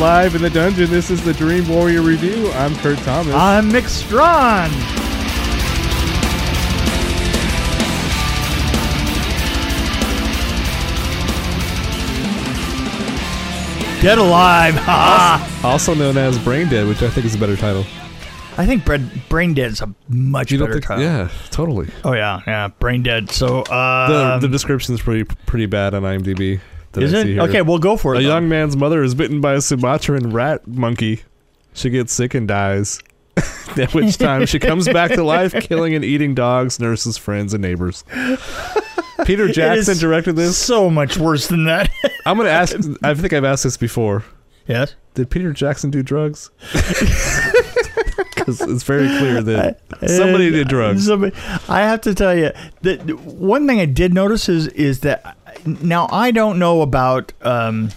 live in the dungeon. This is the Dream Warrior Review. I'm Kurt Thomas. I'm Mick Strawn. Dead Alive. Ha! also known as Brain Dead, which I think is a better title. I think Brain, Dead is a much You don't better think? title. Yeah, totally. Oh yeah, yeah. Brain Dead. So The uh, the description is pretty pretty bad on IMDb. That is I it see here. okay? We'll go for it. A young man's mother is bitten by a Sumatran rat monkey. She gets sick and dies. At which time she comes back to life, killing and eating dogs, nurses, friends, and neighbors. Peter Jackson is directed this. so much worse than that. I'm gonna ask. I think I've asked this before. yes. Did Peter Jackson do drugs? Because it's very clear that somebody uh, did drugs. somebody- I have to tell you that one thing I did notice is is that now I don't know about. Um,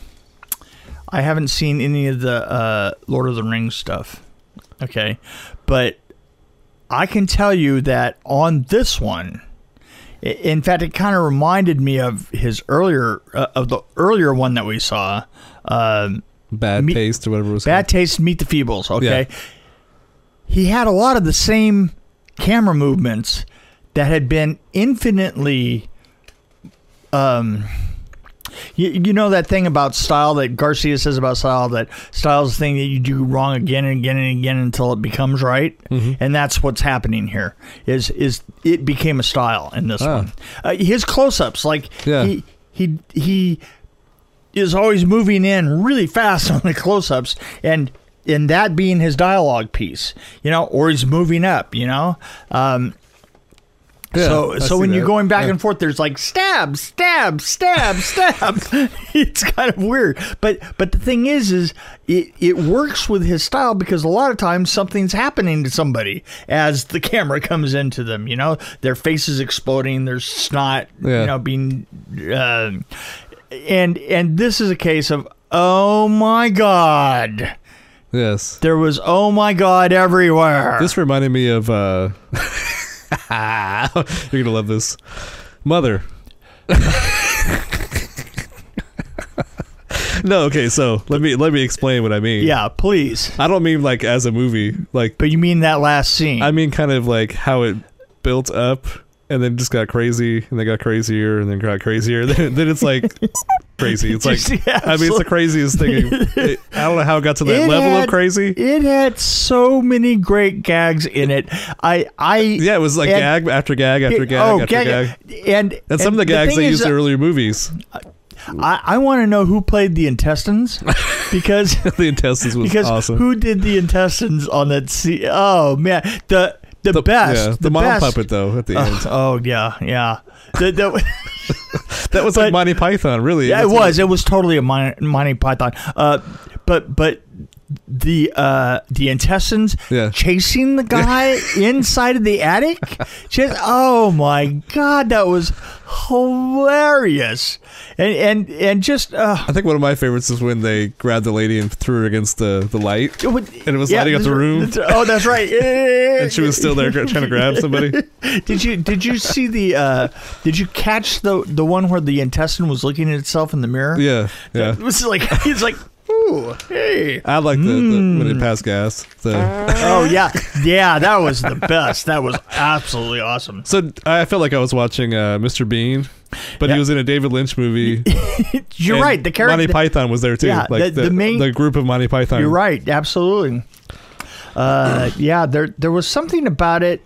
I haven't seen any of the uh, Lord of the Rings stuff. Okay, but I can tell you that on this one. In fact, it kind of reminded me of his earlier uh, of the earlier one that we saw, um, Bad Me- taste or whatever it was. Bad Taste, Meet the Feebles. Okay, Yeah. he had a lot of the same camera movements that had been infinitely, um, you, you know that thing about style that Garcia says about style that style is the thing that you do wrong again and again and again until it becomes right, Mm-hmm. and that's what's happening here. Is is it became a style in this Ah. one? Uh, his close-ups, like Yeah. he he he is always moving in really fast on the close-ups and and that being his dialogue piece you know or he's moving up you know um Yeah, so so when you're going back Yeah. and forth there's like stab stab stab stab it's kind of weird but but the thing is is it, it works with his style because a lot of times something's happening to somebody as the camera comes into them you know their face is exploding there's snot Yeah. you know being uh, and and this is a case of oh my god Yes. there was oh my god everywhere This reminded me of. uh You're gonna love this. Mother. no, okay. So let me let me explain what I mean. yeah please I don't mean like as a movie. Like but you mean that last scene I mean kind of like how it built up and then just got crazy and then got crazier and then got crazier. Then, then it's like crazy. It's like yeah, I mean it's the craziest thing. It- I don't know how it got to that level had- of crazy. It had so many great gags in it. I, I, Yeah, it was like and- gag after gag after gag oh, after gag. and And some of the gags thing they is, used in uh, earlier movies. I, I want to know who played the intestines because the intestines was because awesome. who did the intestines on that scene? Oh man, the the, the best, yeah, the, the mom best. puppet though at the end. Oh, oh, yeah, yeah. The, the, That was like but- Monty Python, really. Yeah, it That's what- was. It was totally a Mon- Monty Python. Uh, but but the uh, the intestines Yeah. chasing the guy inside of the attic. Just oh my god, that was hilarious. And and and just uh, I think one of my favorites is when they grabbed the lady and threw her against the, the light, and it was lighting up the room, Oh, that's right. and she was still there trying to grab somebody. Did you did you see the uh, did you catch the the one where the intestine was looking at itself in the mirror? Yeah, yeah. It was like he's like, ooh, hey. I like the, the when Mm. it passed gas. The, Oh yeah, yeah, that was the best. That was absolutely awesome. so I felt like I was watching uh, Mr. Bean, but Yeah. he was in a David Lynch movie. You're and right. The character. Monty Python was there too. Yeah, like the- the main- the group of Monty Python. You're right. Absolutely. Uh, yeah, there there was something about it.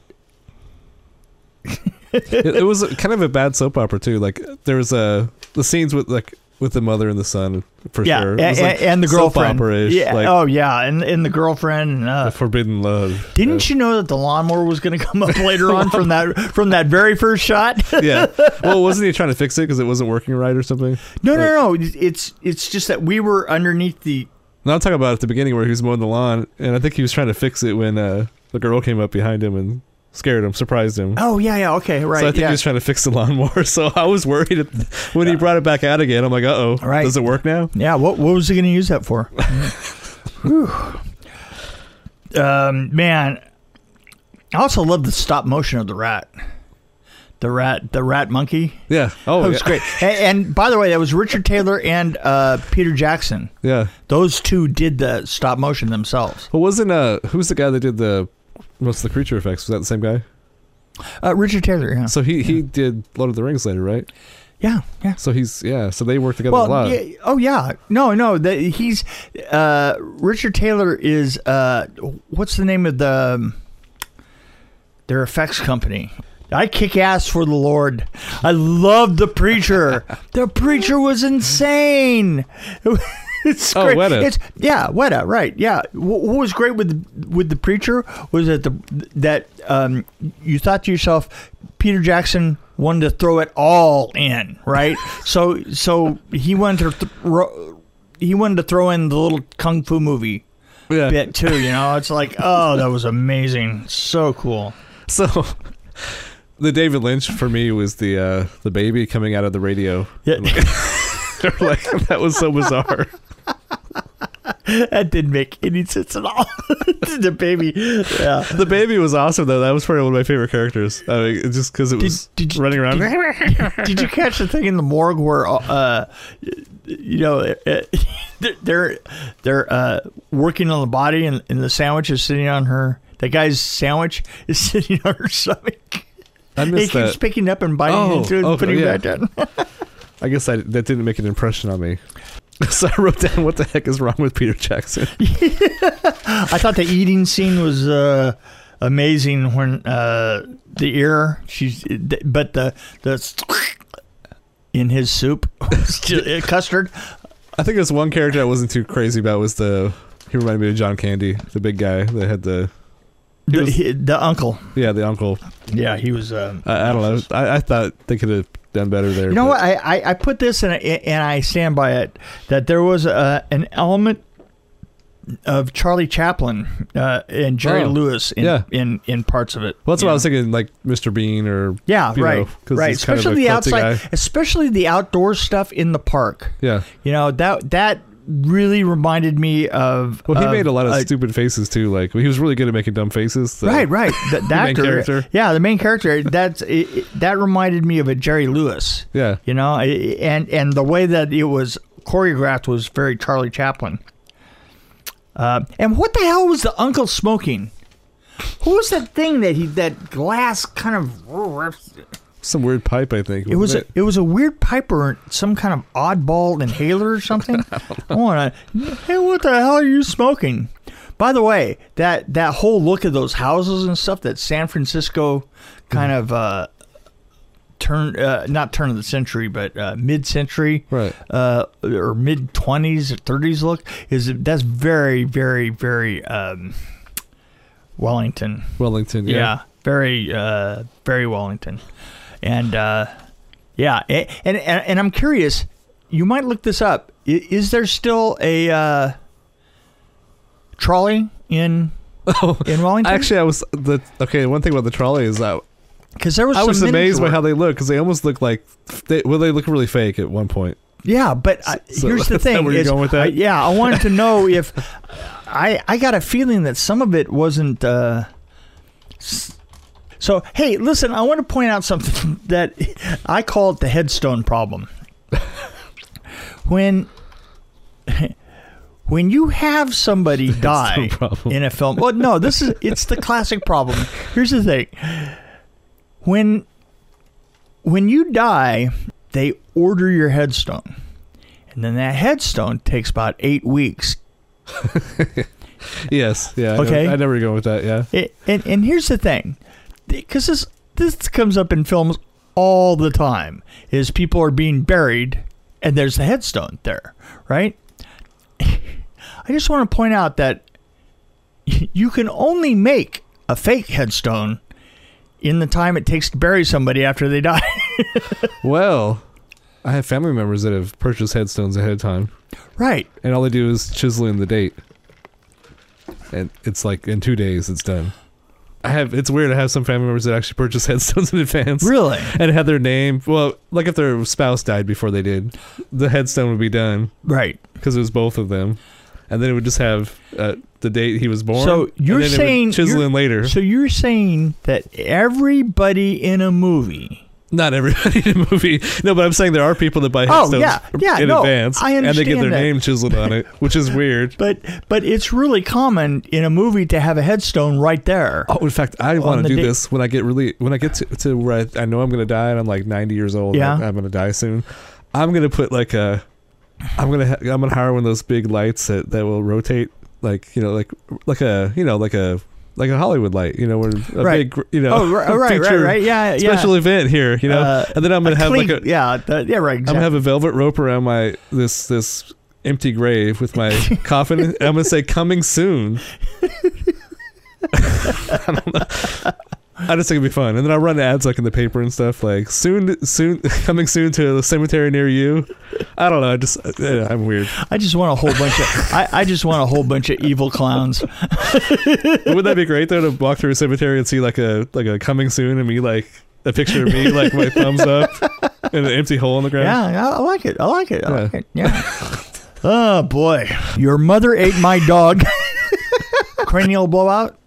it, it was kind of a bad soap opera too. Like there was a the scenes with like with the mother and the son for Yeah, sure. was like and the girlfriend. Yeah. like oh yeah, and and the girlfriend. And, uh, the forbidden love. didn't you know that the lawnmower was going to come up later on from that from that very first shot? yeah. Well, wasn't he trying to fix it because it wasn't working right or something? no, no, no. It's it's just that we were underneath the. No, I'm talking about at the beginning where he was mowing the lawn, and I think he was trying to fix it when uh, the girl came up behind him and scared him, surprised him. Oh yeah, yeah. Okay, right. so I think yeah. he was trying to fix the lawnmower. So I was worried at- when he brought it back out again. I'm like, uh oh, Right. does it work now? Yeah, what what was he going to use that for? Um, man, I also love the stop motion of the rat. the rat, the rat monkey. Yeah. Oh, That was yeah. great. And, and by the way, that was Richard Taylor and uh, Peter Jackson. Yeah. Those two did the stop motion themselves. Well, wasn't uh, who's the guy that did the most of the creature effects? Was that the same guy? Uh, Richard Taylor, yeah, So he he did Lord of the Rings later, right? yeah, yeah. So he's yeah. So they work together a lot. yeah, oh yeah, no, no. The, he's uh, Richard Taylor is uh, what's the name of the their effects company? I kick ass for the Lord. I love the preacher. the preacher was insane. It's Oh, great. Weta. It's yeah, Weta, right? Yeah. Wh- What was great with with the preacher was that the that um, you thought to yourself, Peter Jackson wanted to throw it all in, right? so so he wanted to throw, he wanted to throw in the little kung fu movie yeah. bit too. You know, it's like oh, that was amazing, so cool. So the David Lynch for me was the uh, the baby coming out of the radio. Yeah. like that was so bizarre. that didn't make any sense at all. the baby, yeah. The baby was awesome though. That was probably one of my favorite characters. I mean, just because it was did you- running around. Did you catch the thing in the morgue where, uh, you know, uh, they're they're uh, working on the body and, and the sandwich is sitting on her. The guy's sandwich is sitting on her stomach. I missed He missed keeps picking up and biting Oh, into it and okay, putting yeah. it back down. I guess I, that didn't make an impression on me. So I wrote down what the heck is wrong with Peter Jackson. I thought the eating scene was uh, amazing when uh, the ear she's but the the in his soup custard. I think there's one character I wasn't too crazy about was the he reminded me of John Candy, the big guy that had the The, was- he- the uncle. yeah the uncle. Yeah, he was. Um, I, I don't know. I, I thought they could have done better there. You know but- what? I, I, I put this in, a, and I stand by it that there was a, an element of Charlie Chaplin uh, and Jerry Oh, Lewis in, yeah. in in parts of it. Well, that's what I was thinking, like Mr. Bean or Yeah, right, know, right. he's kind of Especially the outside, guy. especially the outdoor stuff in the park. yeah. You know that that really reminded me of. Well, he of made a lot of a- stupid faces too. Like he was really good at making dumb faces. so- Right, right. The, the main actor, character. yeah, the main character. That's it, it- that reminded me of a Jerry Lewis. Yeah. You know, and and the way that it was choreographed was very Charlie Chaplin. Uh, and what the hell was the uncle smoking? What was that thing that he that glass kind of? Some weird pipe, I think. It was a, it was a weird pipe or some kind of oddball inhaler or something. I want to. Hey, what the hell are you smoking? By the way, that that whole look of those houses and stuff that San Francisco kind of uh, turn uh, not turn of the century, but uh, mid century, Right. Uh, or mid twenties or thirties look is that's very very very um, Wellington. Wellington. Yeah, Yeah. very, uh, very Wellington, and uh, yeah, and, and and I'm curious. You might look this up. Is there still a uh, trolley in Oh, in Wellington? actually, I was the okay. One thing about the trolley is that because there was I some was amazed by how they look because they almost look like they well they look really fake at one point. Yeah, but I, So- here's the thing: where you're is going with that? I- yeah, I wanted to know if I I got a feeling that some of it wasn't. Uh, s- so hey, listen, I want to point out something that I call it the headstone problem. when when you have somebody die in a film, well, no, this is it's the classic problem. Here's the thing: when when you die, they order your headstone. And then that headstone takes about eight weeks. Yes. Yeah. I Okay. I never go with that. Yeah. It, and, and here's the thing because this, this comes up in films all the time is people are being buried and there's a headstone there, right? I just want to point out that you can only make a fake headstone in the time it takes to bury somebody after they die. Well, I have family members that have purchased headstones ahead of time, right. and all they do is chisel in the date, and it's like in two days it's done. I have it's weird. I have some family members that actually purchase headstones in advance. Really? and had their name. Well, like if their spouse died before they did, the headstone would be done Right. because it was both of them, and then it would just have uh, the date he was born. So you're then saying- chiseling later. So you're saying that everybody in a movie Not everybody in a movie. No, but I'm saying there are people that buy Oh, headstones yeah. Yeah, in no, advance, I and they get their that. name chiseled on it, which is weird. But but it's really common in a movie to have a headstone right there. Oh, in fact, I want to do this when I get really when I get to, to where I, I know I'm going to die and I'm like 90 years old. Yeah. and I'm going to die soon. I'm going to put like a I'm going to ha- I'm going to hire one of those big lights that that will rotate like you know like like a you know like a like a Hollywood light. You know, where a Right. big you know Oh, right, right, right, right. Yeah, yeah. special event here. You know, Uh, and then I'm going to have clean- like a yeah, the, yeah, right. I'm gonna have a velvet rope around my this this empty grave with my coffin. and I'm gonna say coming soon. I don't know. I just think it'd be fun, and then I'll run ads like in the paper and stuff, like soon, soon, coming soon to the cemetery near you. I don't know. I just, uh, I'm weird. I just want a whole bunch of. I, I just want a whole bunch of evil clowns. Wouldn't that be great though to walk through a cemetery and see like a like a coming soon and me like a picture of me like my thumbs up and an empty hole in the ground? Yeah, I, I like it. I like it. I Yeah. like it. Yeah. oh boy, your mother ate my dog. Cranial blowout.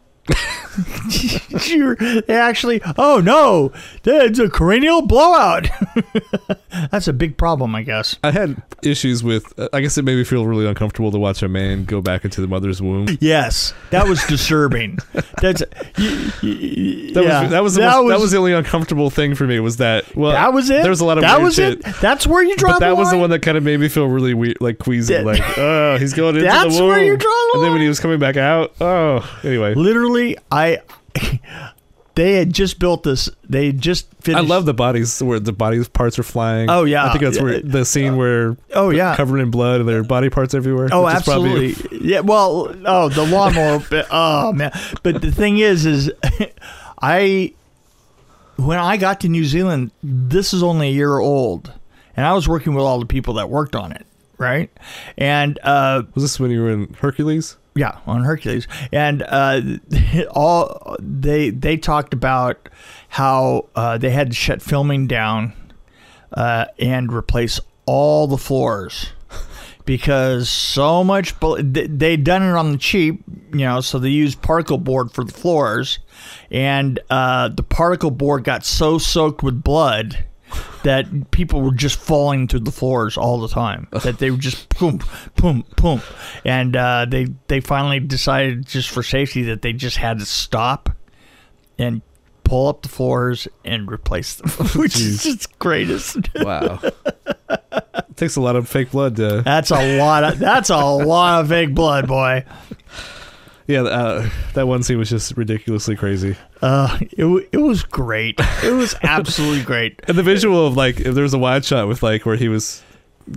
You're, actually. Oh no, it's a cranial blowout. that's a big problem, I guess. I had issues with. Uh, I guess it made me feel really uncomfortable to watch a man go back into the mother's womb. Yes, that was disturbing. That's y- y- That yeah, was that was, the most, that was the only uncomfortable thing for me was that. Well, that was it. There was a lot of that was shit. it. That's where you draw But that the was the one that kind of made me feel really weird, like queasy, That- like oh, he's going into the womb. That's where you draw the And then when he was coming back out, oh, anyway, Literally, I. They had just built this. They had just finished. I love the bodies where the body parts are flying. Oh, yeah. I think that's where the scene where Oh yeah. covered in blood and there are body parts everywhere. Oh, is probably- absolutely. Yeah. Well, oh, the lawnmower. oh man. But the thing is, is I when I got to New Zealand, this is only a year old, and I was working with all the people that worked on it, right? And uh, was this when you were in Hercules? Yeah, on Hercules, and uh, all they they talked about how uh, they had to shut filming down uh, and replace all the floors because so much they'd done it on the cheap, you know, so they used particle board for the floors, and uh, the particle board got so soaked with blood that people were just falling through the floors all the time. That they were just boom, boom, boom, and uh, they they finally decided just for safety that they just had to stop and pull up the floors and replace them, which is Jeez. just greatest. Wow, it takes a lot of fake blood to. That's a lot of that's a lot of fake blood, boy. Yeah, uh, that one scene was just ridiculously crazy. Uh, it wa- it was great. It was absolutely great. And the visual of like if there was a wide shot with like where he was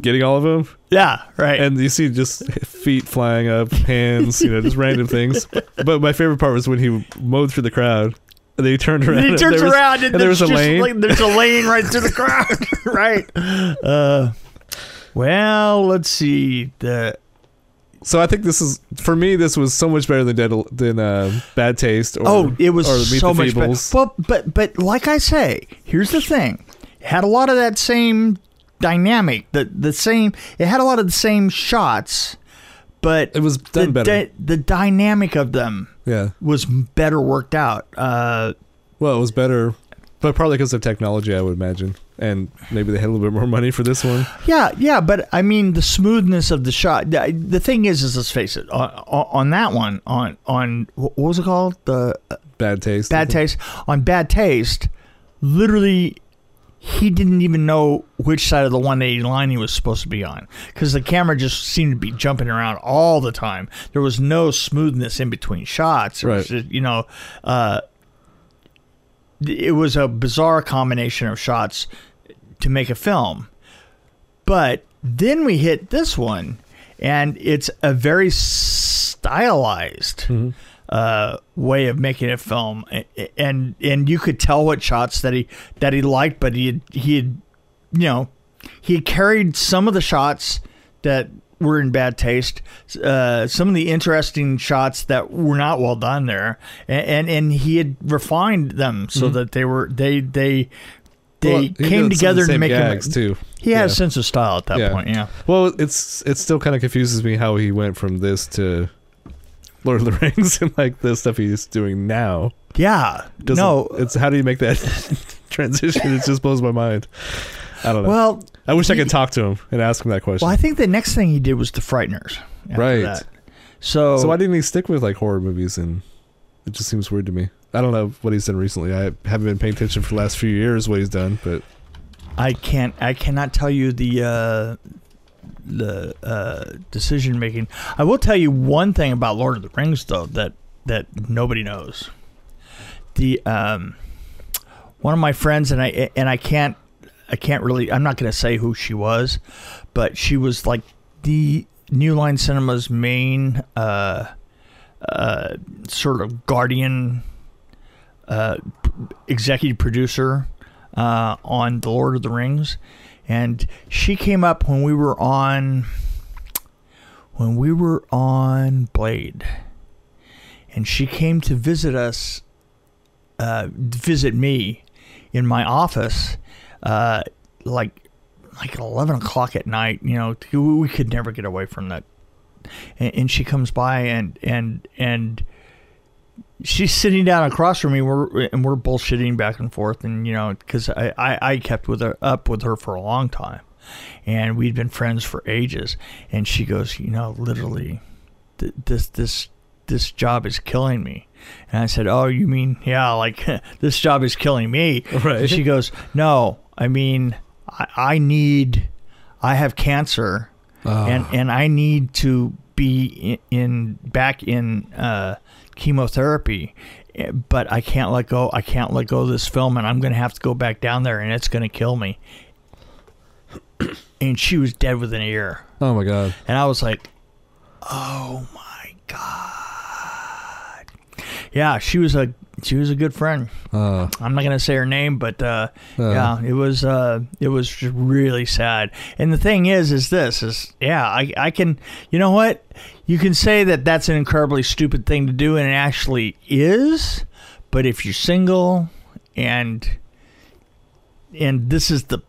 getting all of them, Yeah, right. and you see just feet flying up, hands, you know, just random things. But my favorite part was when he mowed through the crowd. And then he turned around. he and turns was- around and, and there was a just lane. like- there's a lane right through the crowd, right? Uh, well, let's see. The So I think this is for me. This was so much better than Dead, than uh, Bad Taste. Or, oh, it was so the much better. Well, but but like I say, here's the thing: it had a lot of that same dynamic. The the same. It had a lot of the same shots, but It was the done better. dy- the dynamic of them yeah. was better worked out. Uh, Well, it was better, but probably because of technology, I would imagine, and maybe they had a little bit more money for this one. Yeah, yeah, but I mean the smoothness of the shot. The, thing is, is let's face it, on, on that one, on on what was it called? The uh, Bad Taste. Bad Taste. On Bad Taste, literally, he didn't even know which side of the 180 line he was supposed to be on because the camera just seemed to be jumping around all the time. There was no smoothness in between shots. It was Right. just, you know, uh, it was a bizarre combination of shots to make a film. But then we hit this one, and it's a very stylized Mhm. uh, way of making a film, and and you could tell what shots that he that he liked, but he had, he had, you know, he had carried some of the shots that were in bad taste, uh, some of the interesting shots that were not well done there, and and, and he had refined them so Mhm. that they were they they. They Well, came did some of together to make him. gags too. He had a sense of style at that Yeah. point. Yeah. Well, it's it still kind of confuses me how he went from this to Lord of the Rings and like the stuff he's doing now. Yeah. Doesn't- no. it's how do you make that transition. It just blows my mind. I don't know. Well, I wish I could talk to him and ask him that question. well, I think the next thing he did was the Frighteners. after Right. that. So, so why didn't he stick with like horror movies? And it just seems weird to me. I don't know what he's done recently. I haven't been paying attention for the last few years what he's done, but I can't. I cannot tell you the uh, the uh, decision making. I will tell you one thing about Lord of the Rings, though that that nobody knows. The um, one of my friends and I and I can't I can't really. I'm not going to say who she was, but she was like the New Line Cinema's main uh, uh, sort of guardian uh, executive producer uh, on The Lord of the Rings, and she came up when we were on when we were on Blade, and she came to visit us, uh, visit me in my office, uh, like like eleven o'clock at night. You know, we could never get away from that. And, and she comes by and and and she's sitting down across from me we're and we're bullshitting back and forth and you know because I, I i kept with her up with her for a long time and we'd been friends for ages and she goes you know literally th- this this this job is killing me and i said oh you mean yeah like this job is killing me Right. and she goes no i mean i, I need i have cancer Ah. and and I need to be in, in back in uh, chemotherapy, eh, but I can't let go. I can't let go of this film, and I'm going to have to go back down there, and it's going to kill me. and she was dead within a year, oh my god, and I was like, "Oh my god!" Yeah, she was a she was a good friend. uh, I'm not gonna say her name, but uh, Uh. yeah, it was uh, it was just really sad. And the thing is, is this is yeah, I I can you know what you can say that that's an incredibly stupid thing to do, and it actually is. But if you're single and and this is the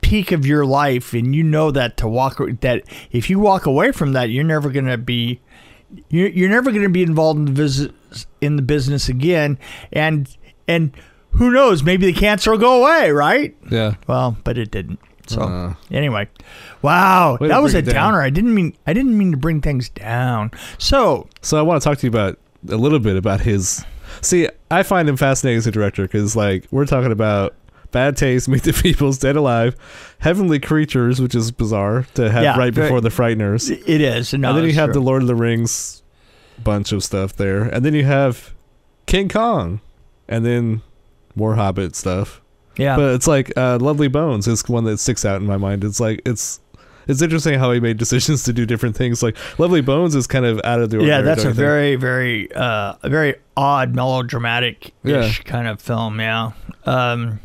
peak of your life, and you know that to walk that if you walk away from that, you're never gonna be you're, you're never going to be involved in the visit in the business again and and who knows maybe the cancer will go away right yeah. well but it didn't so Uh. anyway wow that was a downer i didn't mean i didn't mean to bring things down so So I want to talk to you about a little bit about his. See, I find him fascinating as a director because, like, we're talking about Bad Taste, Meet the Feebles, Dead Alive, Heavenly Creatures, which is bizarre to have Yeah, right before the Frighteners, it is no, and then you have true. the Lord of the Rings bunch of stuff there, and then you have King Kong, and then more Hobbit stuff. yeah But it's like uh, Lovely Bones is one that sticks out in my mind. It's like it's it's interesting how he made decisions to do different things. Like Lovely Bones is kind of out of the ordinary. yeah, that's a very, very, uh, a very odd melodramatic ish Yeah. kind of film. Yeah. Um,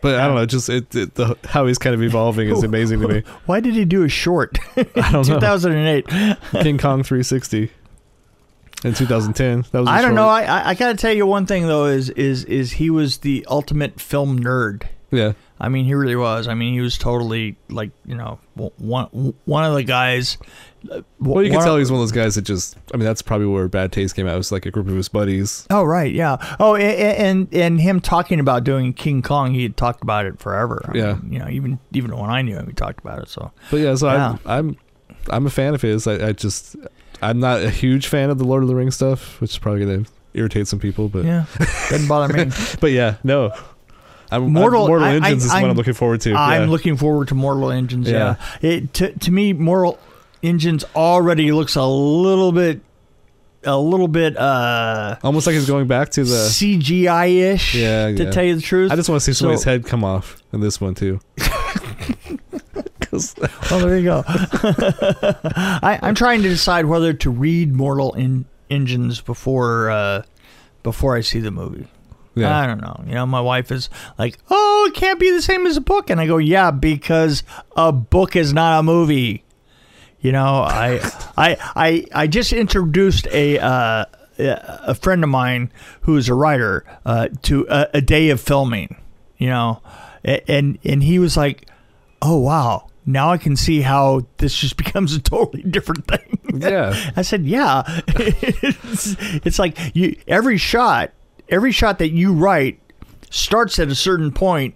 But I don't know, just it, it the how he's kind of evolving is amazing to me. why did he do a short? I don't know. 2008. King Kong 360 in 2010. That was. a I don't short- know. I, I I gotta tell you one thing though is is is he was the ultimate film nerd. Yeah, I mean, he really was. I mean, he was totally like you know one one of the guys. uh, well, you can tell he's one of those guys that just. I mean, that's probably where Bad Taste came out. It was like a group of his buddies. Oh right, yeah. Oh, a- a- and and him talking about doing King Kong, he had talked about it forever. I Yeah. mean, you know, even even when I knew him, he talked about it. So But yeah, so Yeah. I'm I'm I'm a fan of his. I, I just I'm not a huge fan of the Lord of the Rings stuff, which is probably gonna irritate some people. But yeah, doesn't bother me. but yeah, no. I'm, Mortal- I'm, Mortal I- I- Engines is what I'm- I'm looking forward to. I'm yeah. looking forward to Mortal Engines. Yeah. Yeah, it to to me, Mortal Engines already looks a little bit, a little bit uh Almost like it's going back to the. CGI ish. Yeah, to yeah. tell you the truth. I just want to see So- somebody's head come off in this one too. Well, there you go. I, I'm trying to decide whether to read Mortal in, Engines before uh, before I see the movie. Yeah, I don't know. You know, my wife is like, "Oh, it can't be the same as a book," and I go, "Yeah, because a book is not a movie." You know, I I I I just introduced a. Uh, a friend of mine who is a writer uh, to a, a day of filming, you know, and and he was like, "Oh wow, now I can see how this just becomes a totally different thing." yeah, I said, "Yeah." it's, it's like you every shot, every shot that you write starts at a certain point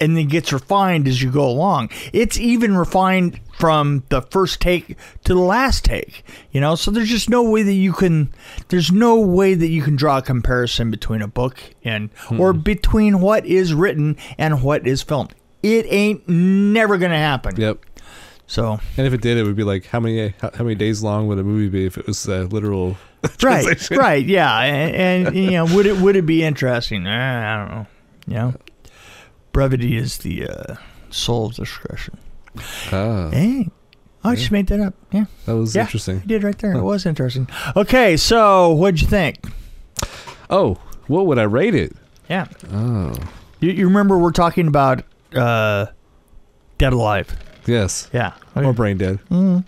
and then gets refined as you go along. It's even refined from the first take to the last take, you know? So there's just no way that you can there's no way that you can draw a comparison between a book and or between what is written and what is filmed. It ain't never going to happen. Yep. So, And if it did, it would be like how many how, how many days long would a movie be if it was uh, literal? right, right, yeah, and, and you know, would it would it be interesting? I don't know. You know, brevity is the uh, soul of discretion. Ah, Hey, I just made that up. Yeah, that was Yeah. interesting. I did right there. It was interesting. Okay, so what'd you think? Oh, what would I rate it? Yeah, Oh, you, you remember we're talking about uh, Dead Alive? yes, Yeah. or brain dead. Mm.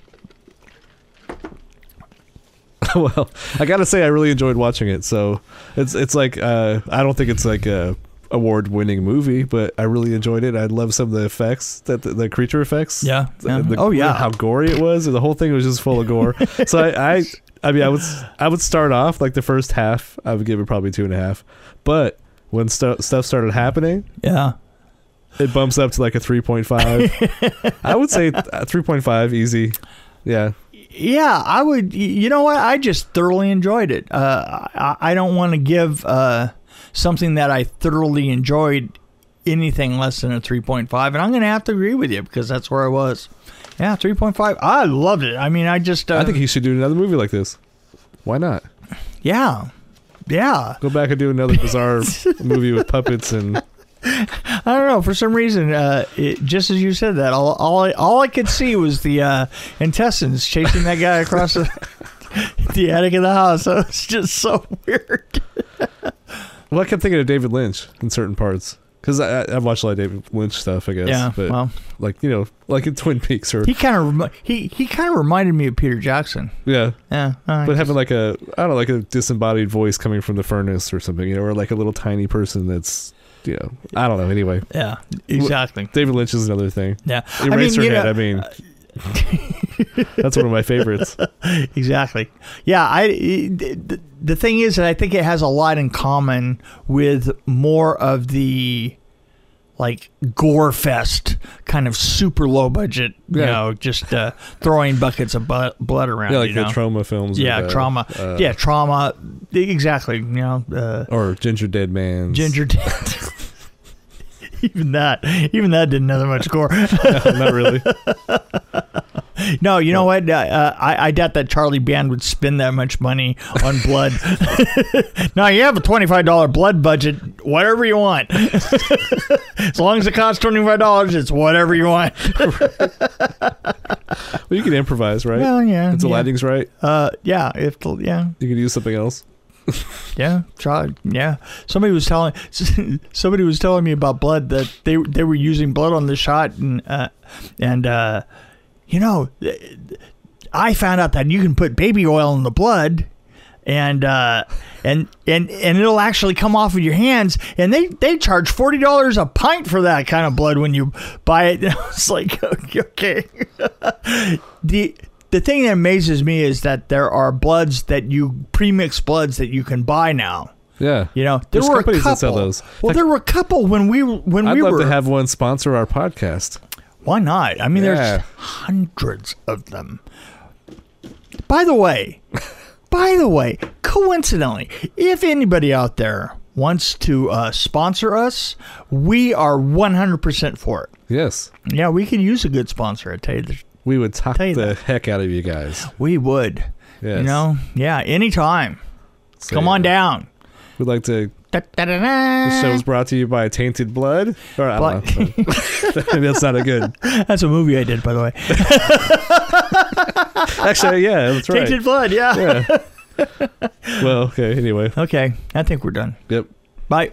well, I gotta say, I really enjoyed watching it. So it's it's like uh, I don't think it's like a award winning movie, but I really enjoyed it. I love some of the effects that the, the creature effects. Yeah. Yeah. the- oh yeah. how gory it was. The whole thing was just full of gore. so I, I, I mean, I would, I would start off like the first half. I would give it probably two and a half, but when stu- stuff started happening, yeah. it bumps up to like a three point five. I would say three point five, easy. Yeah, Yeah, I would. You know what? I just thoroughly enjoyed it. Uh, I, I don't want to give uh, something that I thoroughly enjoyed anything less than a 3.5, and I'm going to have to agree with you because that's where I was. Yeah, 3.5. I loved it. I mean, I just. Uh, I think he should do another movie like this. Why not? Yeah. Yeah. Go back and do another bizarre movie with puppets and I don't know. For some reason, uh, it, just as you said that, all, all, I, all I could see was the uh, intestines chasing that guy across the, the attic of the house. It was just so weird. well, I kept thinking of David Lynch in certain parts because I, I- I've watched a lot of David Lynch stuff. I guess. Yeah. but well, like you know, like in Twin Peaks or he kind of he he kind of reminded me of Peter Jackson. yeah, Yeah. but having like a I don't know, like a disembodied voice coming from the furnace or something, you know, or like a little tiny person that's you know, I don't know. Anyway, yeah. Exactly. David Lynch is another thing. Yeah. I mean, Eraserhead. I mean, that's one of my favorites. exactly. Yeah, I the, the thing is that I think it has a lot in common with more of the like gore fest kind of super low budget, you Yeah. know, just uh, throwing buckets of bu- blood around. Yeah, like you the Troma films. Yeah, the, Troma. uh, yeah, Troma. Exactly. You know, uh, or Ginger Dead Man. ginger. even that, even that didn't have that much gore. Not really. No, you know what? Uh, uh, I, I doubt that Charlie Band would spend that much money on blood. now you have a twenty-five dollar blood budget, whatever you want. as long as it costs twenty-five dollars, it's whatever you want. Well, you can improvise, right? Well, yeah, if the yeah. lighting's right, Uh, yeah, if the, yeah, you can use something else. yeah, try, yeah. Somebody was telling somebody was telling me about blood that they they were using blood on the shot and uh, and uh, you know, I found out that you can put baby oil in the blood. And uh, and and and it'll actually come off of your hands, and they they charge forty dollars a pint for that kind of blood when you buy it. It's like okay, the the thing that amazes me is that there are bloods that you premix bloods that you can buy now. Yeah. You know, there There's were a companies couple. that sell those. Well, Like- there were a couple when we when I'd we love were. to have one sponsor our podcast. why not? I mean, Yeah. there's hundreds of them. By the way, by the way, coincidentally, if anybody out there wants to uh, sponsor us, we are 100% for it. Yes. Yeah, we could use a good sponsor. I tell you, the- We would talk the that. heck out of you guys. we would. Yes. You know, yeah, anytime. So, Come on down. We'd like to. Da, da, da, The da. show's brought to you by Tainted Blood. Or I don't know. That's not a good. That's a movie I did, by the way. Actually, yeah, that's right. Tainted Blood, yeah. Yeah. well, okay. Anyway, Okay, I think we're done. yep. Bye.